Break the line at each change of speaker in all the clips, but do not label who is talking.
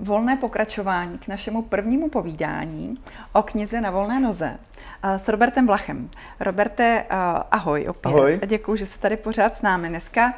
volné pokračování k našemu prvnímu povídání o knize Na volné noze s Robertem Vlachem. Roberte, ahoj opět.
Ahoj.
A děkuji, že jste tady pořád s námi dneska.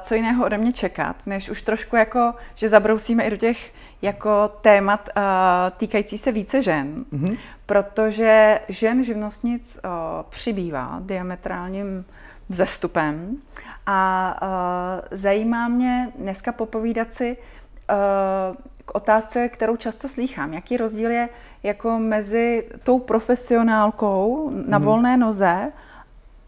Co jiného ode mě čekat, než už trošku jako, že zabrousíme i do těch jako témat týkající se více žen, mm-hmm. protože žen živnostnic přibývá diametrálním vzestupem a zajímá mě dneska popovídat si k otázce, kterou často slýchám. Jaký rozdíl je jako mezi tou profesionálkou na mm. volné noze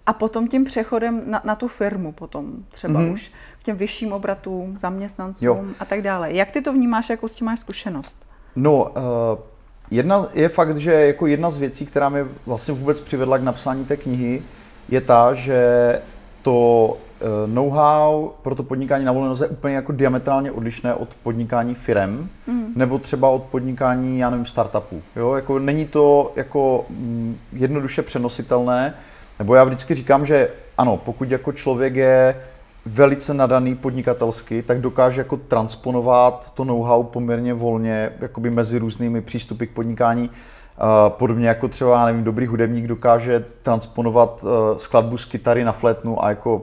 a potom tím přechodem na, na tu firmu potom třeba mm. už k těm vyšším obratům, zaměstnancům jo. a tak dále. Jak ty to vnímáš, jakou s tím máš zkušenost?
No, uh, jedna, je fakt, že jako jedna z věcí, která mě vlastně vůbec přivedla k napsání té knihy, je ta, že to Eh, know-how pro to podnikání na volné noze je úplně jako diametrálně odlišné od podnikání firem, mm. nebo třeba od podnikání, já nevím, startupů. Jo? Jako není to jako mm, jednoduše přenositelné, nebo já vždycky říkám, že ano, pokud jako člověk je velice nadaný podnikatelsky, tak dokáže jako transponovat to know-how poměrně volně jakoby mezi různými přístupy k podnikání. Uh, podobně jako třeba, nevím, dobrý hudebník dokáže transponovat uh, skladbu z kytary na flétnu a jako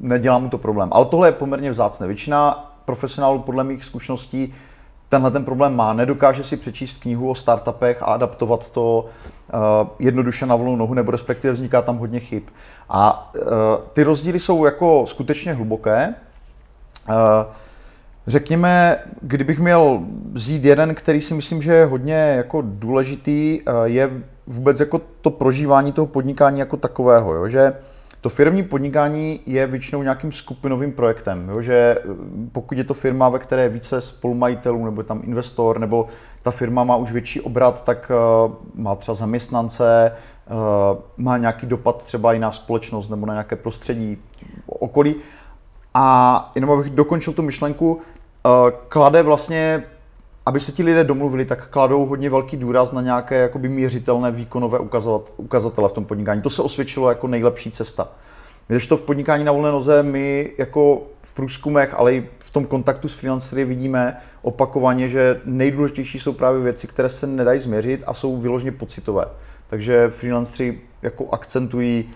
nedělá mu to problém. Ale tohle je poměrně vzácné. Většina profesionálů podle mých zkušeností tenhle ten problém má. Nedokáže si přečíst knihu o startupech a adaptovat to uh, jednoduše na volnou nohu, nebo respektive vzniká tam hodně chyb. A uh, ty rozdíly jsou jako skutečně hluboké. Uh, Řekněme, kdybych měl vzít jeden, který si myslím, že je hodně jako důležitý, je vůbec jako to prožívání toho podnikání jako takového, jo? že to firmní podnikání je většinou nějakým skupinovým projektem, jo? že eh, pokud je to firma, ve které je více spolumajitelů, nebo je tam investor, nebo ta firma má už větší obrat, tak uh, má třeba zaměstnance, uh, má nějaký dopad třeba i na společnost nebo na nějaké prostředí okolí. A jenom abych dokončil tu myšlenku, klade vlastně aby se ti lidé domluvili, tak kladou hodně velký důraz na nějaké jakoby měřitelné výkonové ukazatele v tom podnikání. To se osvědčilo jako nejlepší cesta. Když to v podnikání na volné noze my jako v průzkumech, ale i v tom kontaktu s freelancery vidíme opakovaně, že nejdůležitější jsou právě věci, které se nedají změřit a jsou vyloženě pocitové. Takže freelancery jako akcentují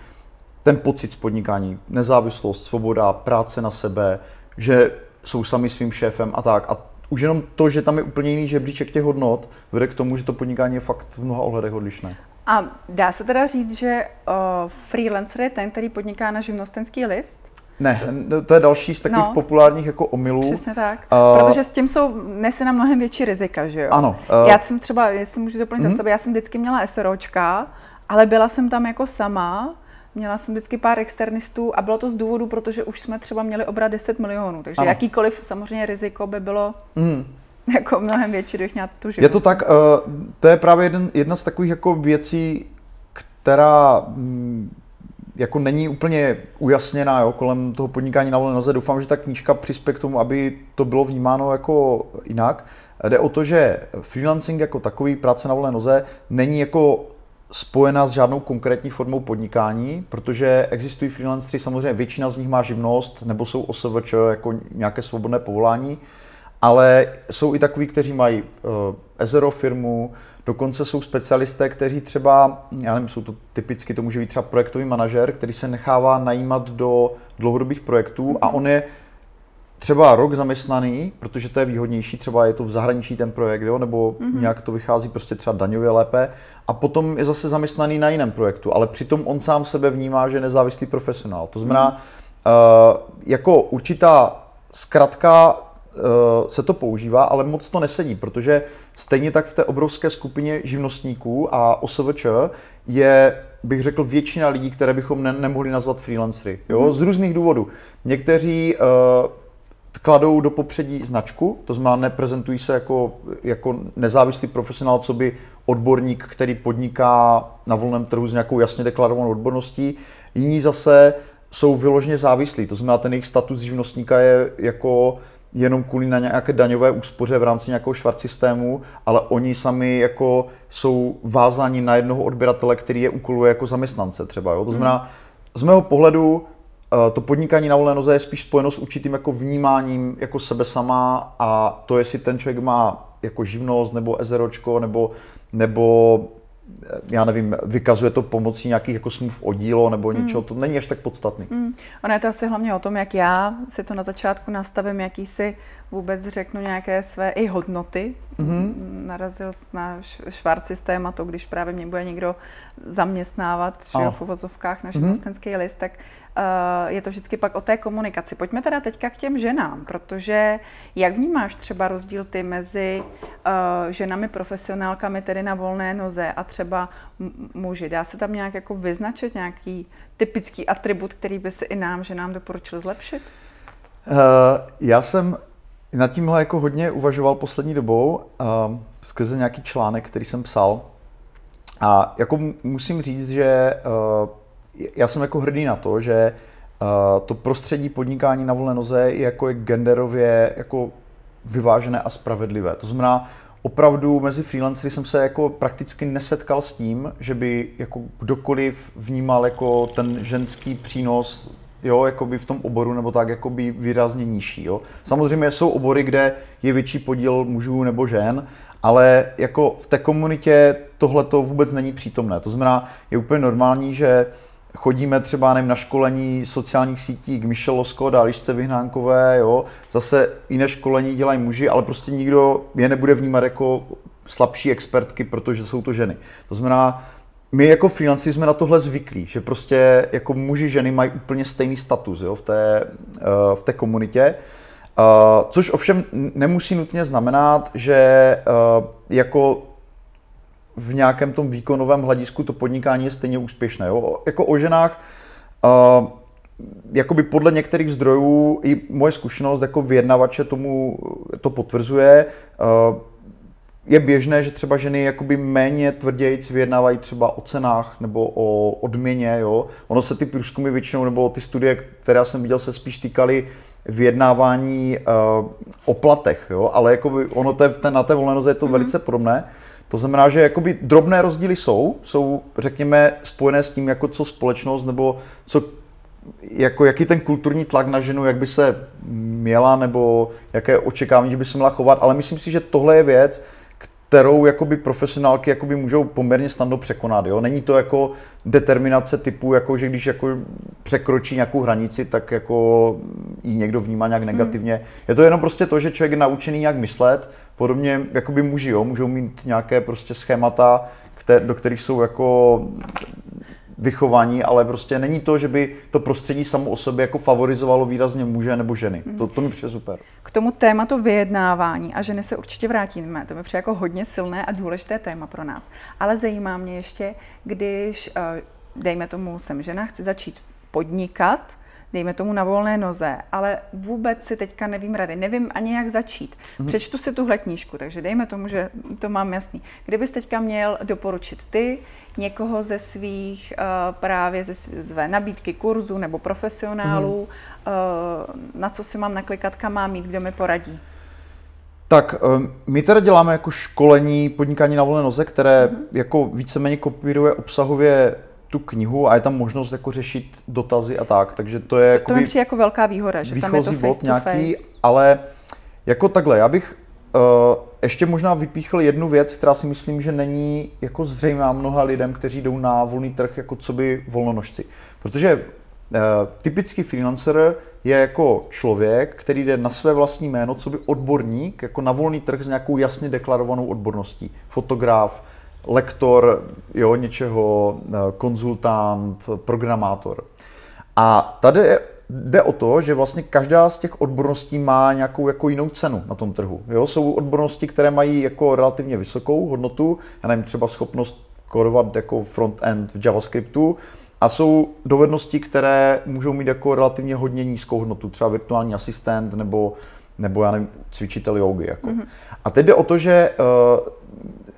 ten pocit z podnikání, nezávislost, svoboda, práce na sebe, že jsou sami svým šéfem a tak. A už jenom to, že tam je úplně jiný žebříček těch hodnot, vede k tomu, že to podnikání je fakt v mnoha ohledech odlišné.
A dá se teda říct, že uh, freelancer je ten, který podniká na živnostenský list?
Ne, to je další z takových no, populárních jako omylů.
Přesně tak, uh, protože s tím jsou nese na mnohem větší rizika, že jo?
Ano.
Uh, já jsem třeba, jestli můžu doplnit mm-hmm. za mhm. sebe, já jsem vždycky měla SROčka, ale byla jsem tam jako sama Měla jsem vždycky pár externistů a bylo to z důvodu, protože už jsme třeba měli obrat 10 milionů, takže ano. jakýkoliv samozřejmě riziko by bylo mm. jako mnohem větší, kdybych měla tu život.
Je to tak, uh, to je právě jeden, jedna z takových jako věcí, která mm, jako není úplně ujasněná jo, kolem toho podnikání na volné noze. Doufám, že ta knížka přispěje k tomu, aby to bylo vnímáno jako jinak. Jde o to, že freelancing jako takový, práce na volné noze, není jako spojena s žádnou konkrétní formou podnikání, protože existují freelanceri, samozřejmě většina z nich má živnost nebo jsou OSVČ jako nějaké svobodné povolání, ale jsou i takoví, kteří mají uh, ezero firmu, dokonce jsou specialisté, kteří třeba, já nevím, jsou to typicky, to může být třeba projektový manažer, který se nechává najímat do dlouhodobých projektů a on je třeba rok zaměstnaný, protože to je výhodnější, třeba je to v zahraničí ten projekt, jo, nebo mm-hmm. nějak to vychází prostě třeba daňově lépe, a potom je zase zaměstnaný na jiném projektu, ale přitom on sám sebe vnímá, že je nezávislý profesionál. To znamená, mm-hmm. uh, jako určitá zkratka uh, se to používá, ale moc to nesedí, protože stejně tak v té obrovské skupině živnostníků a OSVČ je bych řekl, většina lidí, které bychom ne- nemohli nazvat freelancery. Jo? Mm. Z různých důvodů. Někteří uh, kladou do popředí značku, to znamená neprezentují se jako, jako nezávislý profesionál, co by odborník, který podniká na volném trhu s nějakou jasně deklarovanou odborností. Jiní zase jsou vyloženě závislí, to znamená ten jejich status živnostníka je jako jenom kvůli na nějaké daňové úspoře v rámci nějakého švart systému, ale oni sami jako jsou vázáni na jednoho odběratele, který je úkoluje jako zaměstnance třeba. Jo? To znamená, z mého pohledu to podnikání na volné noze je spíš spojeno s určitým jako vnímáním jako sebe sama a to, jestli ten člověk má jako živnost nebo ezeročko nebo, nebo já nevím, vykazuje to pomocí nějakých jako smluv o dílo nebo hmm. něčeho, mm. to není až tak podstatný. Mm.
Ono je to asi hlavně o tom, jak já si to na začátku nastavím, jaký si vůbec řeknu nějaké své i hodnoty. Mm-hmm. Narazil na švár systém a to, když právě mě bude někdo zaměstnávat že v uvozovkách na živnostenský mm-hmm. list, tak je to vždycky pak o té komunikaci. Pojďme teda teďka k těm ženám, protože jak vnímáš třeba rozdíl ty mezi uh, ženami profesionálkami, tedy na volné noze a třeba muži? Dá se tam nějak jako vyznačit nějaký typický atribut, který by si i nám, ženám doporučil zlepšit?
Uh, já jsem nad tímhle jako hodně uvažoval poslední dobou uh, skrze nějaký článek, který jsem psal. A jako musím říct, že uh, já jsem jako hrdý na to, že uh, to prostředí podnikání na volné noze je jako je genderově jako vyvážené a spravedlivé. To znamená, opravdu mezi freelancery jsem se jako prakticky nesetkal s tím, že by jako kdokoliv vnímal jako ten ženský přínos jo, jakoby v tom oboru nebo tak jakoby výrazně nižší. Jo. Samozřejmě jsou obory, kde je větší podíl mužů nebo žen, ale jako v té komunitě tohle to vůbec není přítomné. To znamená, je úplně normální, že chodíme třeba nevím, na školení sociálních sítí k Michelosko, dálišce Vyhnánkové, jo. zase jiné školení dělají muži, ale prostě nikdo je nebude vnímat jako slabší expertky, protože jsou to ženy. To znamená, my jako freelanci jsme na tohle zvyklí, že prostě jako muži, ženy mají úplně stejný status jo, v, té, eh, v té komunitě. Uh, což ovšem nemusí nutně znamenat, že uh, jako v nějakém tom výkonovém hledisku to podnikání je stejně úspěšné. Jo? Jako o ženách, uh, jakoby podle některých zdrojů, i moje zkušenost jako vyjednavače tomu to potvrzuje, uh, je běžné, že třeba ženy jakoby méně tvrdějíc vyjednávají třeba o cenách nebo o odměně, jo. Ono se ty průzkumy většinou, nebo ty studie, které jsem viděl, se spíš týkaly vyjednávání uh, o platech, jo. Ale jakoby ono te, ten, na té volné noze je to mm-hmm. velice podobné. To znamená, že jakoby drobné rozdíly jsou, jsou řekněme spojené s tím, jako co společnost nebo co jako jaký ten kulturní tlak na ženu, jak by se měla, nebo jaké očekávání, že by se měla chovat, ale myslím si, že tohle je věc, kterou jakoby profesionálky jakoby můžou poměrně snadno překonat. Jo? Není to jako determinace typu, jako že když jako překročí nějakou hranici, tak jako ji někdo vnímá nějak negativně. Hmm. Je to jenom prostě to, že člověk je naučený nějak myslet, podobně jakoby muži, jo? můžou mít nějaké prostě schémata, které, do kterých jsou jako vychování, ale prostě není to, že by to prostředí samo o sobě jako favorizovalo výrazně muže nebo ženy. Hmm. To, to mi přijde super.
K tomu tématu vyjednávání a ženy se určitě vrátíme. To mi přijde jako hodně silné a důležité téma pro nás. Ale zajímá mě ještě, když, eh, dejme tomu, jsem žena, chci začít podnikat, dejme tomu na volné noze, ale vůbec si teďka nevím rady, nevím ani jak začít. Mm-hmm. Přečtu si tuhle knížku, takže dejme tomu, že to mám jasný. Kdybys teďka měl doporučit ty, někoho ze svých uh, právě ze své nabídky kurzu nebo profesionálů, mm-hmm. uh, na co si mám naklikat, kam mám mít, kdo mi poradí?
Tak eh, my teda děláme jako školení podnikání na volné noze, které mm-hmm. jako víceméně kopíruje obsahově tu knihu a je tam možnost jako řešit dotazy a tak, takže to je
to, to mi přijde jako velká výhoda, že tam je to face nějaký,
face. ale jako takhle, já bych uh, ještě možná vypíchl jednu věc, která si myslím, že není jako zřejmá mnoha lidem, kteří jdou na volný trh jako co by volnonožci. Protože uh, typický freelancer je jako člověk, který jde na své vlastní jméno, co by odborník, jako na volný trh s nějakou jasně deklarovanou odborností. Fotograf, lektor jo, něčeho, eh, konzultant, programátor. A tady jde o to, že vlastně každá z těch odborností má nějakou jako jinou cenu na tom trhu. Jo? Jsou odbornosti, které mají jako relativně vysokou hodnotu, já nevím, třeba schopnost kodovat jako front-end v JavaScriptu, a jsou dovednosti, které můžou mít jako relativně hodně nízkou hodnotu, třeba virtuální asistent nebo, nebo já nevím, cvičitel jogy. Jako. Mm-hmm. A teď jde o to, že uh,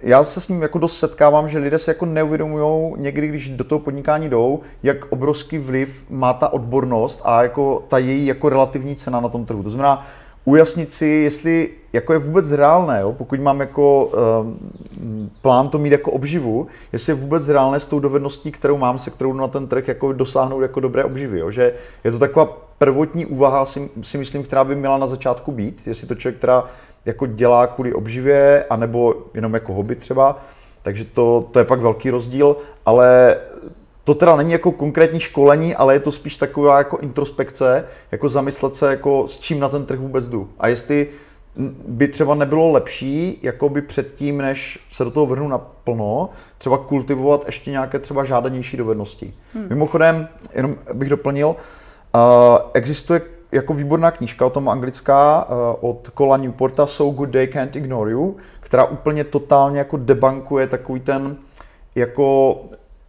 já se s ním jako dost setkávám, že lidé se jako neuvědomují někdy, když do toho podnikání jdou, jak obrovský vliv má ta odbornost a jako ta její jako relativní cena na tom trhu. To znamená, ujasnit si, jestli jako je vůbec reálné, jo? pokud mám jako um, plán to mít jako obživu, jestli je vůbec reálné s tou dovedností, kterou mám, se kterou na ten trh jako dosáhnout jako dobré obživy. Jo? Že je to taková prvotní úvaha, si, si myslím, která by měla na začátku být, jestli to člověk, která jako dělá kvůli obživě, anebo jenom jako hobby třeba, takže to, to je pak velký rozdíl, ale to teda není jako konkrétní školení, ale je to spíš taková jako introspekce, jako zamyslet se, jako s čím na ten trh vůbec jdu. A jestli by třeba nebylo lepší, jako by předtím, než se do toho vrhnu naplno, třeba kultivovat ještě nějaké třeba žádanější dovednosti. Hmm. Mimochodem, jenom bych doplnil, uh, existuje jako výborná knížka o tom anglická uh, od Cola Newporta So Good They Can't Ignore You, která úplně totálně jako debankuje takový ten jako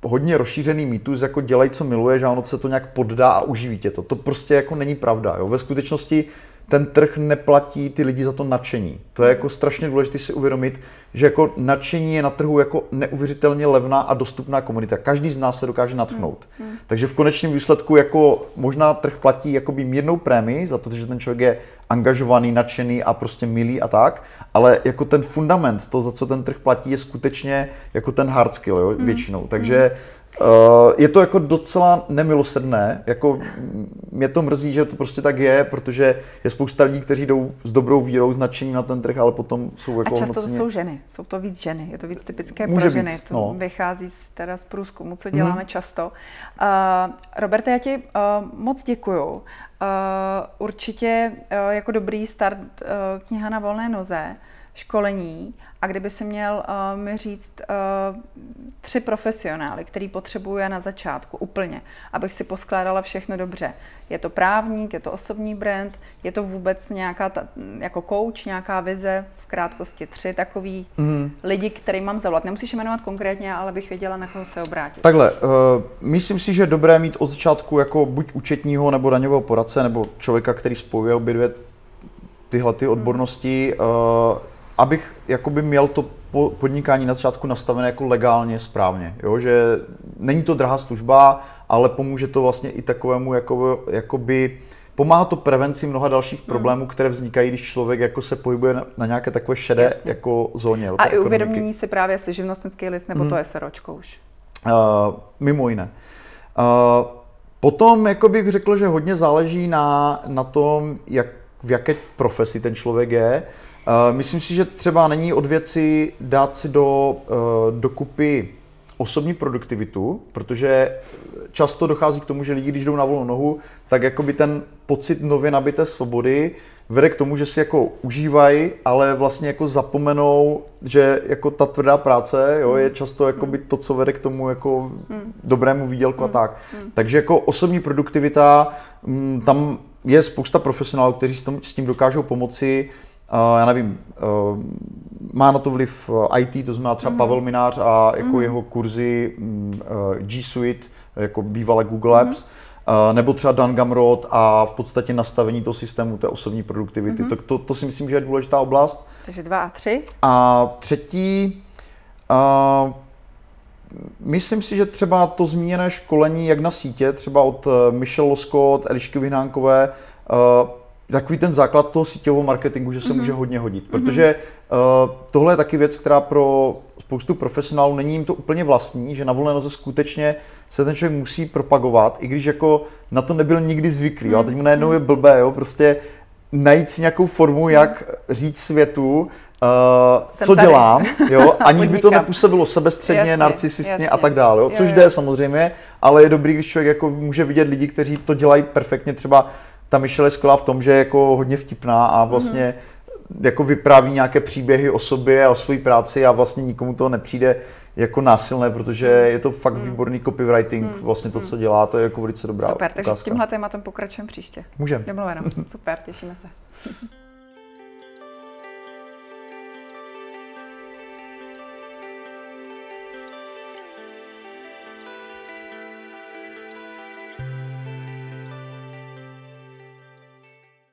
hodně rozšířený mýtus, jako dělej, co miluje, že ono se to nějak poddá a uživí tě to. To prostě jako není pravda. Jo? Ve skutečnosti ten trh neplatí ty lidi za to nadšení. To je jako strašně důležité si uvědomit, že jako nadšení je na trhu jako neuvěřitelně levná a dostupná komunita. Každý z nás se dokáže natchnout. Hmm. Hmm. Takže v konečném výsledku jako možná trh platí jakoby mírnou prémii za to, že ten člověk je angažovaný, nadšený a prostě milý a tak, ale jako ten fundament, to, za co ten trh platí, je skutečně jako ten hard skill, jo, hmm. většinou. Takže hmm je to jako docela nemilosrdné, jako mě to mrzí, že to prostě tak je, protože je spousta lidí, kteří jdou s dobrou vírou, značení na ten trh, ale potom jsou jako
A často to jsou ženy, jsou to víc ženy, je to víc typické
Může
pro ženy,
být,
to
no.
vychází z, teda z průzkumu, co děláme hmm. často. Uh, Roberte, já ti uh, moc děkuju. Uh, určitě uh, jako dobrý start uh, kniha na volné noze, školení a kdyby si měl uh, mi říct uh, tři profesionály, který potřebuje na začátku úplně, abych si poskládala všechno dobře. Je to právník, je to osobní brand, je to vůbec nějaká ta, jako coach, nějaká vize, v krátkosti tři takový mm. lidi, který mám zavolat. Nemusíš jmenovat konkrétně, ale bych věděla, na koho se obrátit.
Takhle, uh, myslím si, že je dobré mít od začátku jako buď účetního nebo daňového poradce, nebo člověka, který spojuje obě dvě tyhle ty odbornosti. Uh, abych jakoby měl to podnikání na začátku nastavené jako legálně správně, jo? že není to drahá služba, ale pomůže to vlastně i takovému jako, jakoby, pomáhá to prevenci mnoha dalších hmm. problémů, mm. které vznikají, když člověk jako se pohybuje na, na nějaké takové šedé Jasně. jako zóně.
A i uvědomění si právě, jestli živnostenský list nebo mm. to je seročko už.
Uh, mimo jiné. Uh, potom jako bych řekl, že hodně záleží na, na tom, jak, v jaké profesi ten člověk je. Eh, myslím si, že třeba není od věci dát si do uh, dokupy osobní produktivitu, protože často dochází k tomu, že lidi, když jdou na volnou nohu, tak jakoby ten pocit nově nabité svobody vede k tomu, že si jako užívají, ale vlastně jako zapomenou, že jako ta tvrdá práce jo, je často jakoby to, co vede k tomu jako hmm. dobrému výdělku a hmm. tak. Hmm. Takže jako osobní produktivita, mm, tam je spousta profesionálů, kteří s tím dokážou pomoci já nevím, uh, má na to vliv eh, IT, to znamená třeba mm. Pavel Minář a jako mm. jeho kurzy mm, G Suite, jako bývalé Google Apps, mm. uh, nebo třeba Dan Gamrod a v podstatě nastavení toho systému té osobní produktivity. Mm. To, to, to si myslím, že je důležitá oblast.
Takže dva a tři.
A třetí, uh, myslím si, že třeba to zmíněné školení, jak na sítě, třeba od Michelle Losko, od Elišky Vyhnánkové, uh, takový ten základ toho síťového marketingu, že se mm-hmm. může hodně hodit. Mhm. Protože uh, tohle je taky věc, která pro spoustu profesionálů není jim to úplně vlastní, že na volné noze skutečně se ten člověk musí propagovat, i když jako na to nebyl nikdy zvyklý. Mm-hmm. A teď mu najednou je blbé, jo, prostě najít si nějakou formu, mm-hmm. jak říct světu, Uh, co tady. dělám, jo, aniž by to nepůsobilo sebestředně, jasně, narcisistně jasně. a tak dále, jo, což jo, jo. jde samozřejmě, ale je dobrý, když člověk jako může vidět lidi, kteří to dělají perfektně, třeba ta Michelle je skvělá v tom, že je jako hodně vtipná a vlastně mm-hmm. jako vypráví nějaké příběhy o sobě a o své práci a vlastně nikomu to nepřijde jako násilné, protože mhm. je to fakt mm. výborný copywriting, mm. vlastně to, mhm. co dělá, to je jako velice dobrá
Super,
ukázka.
takže s tímhle tématem pokračujeme příště.
Můžeme.
Domluveno. Super, těšíme se.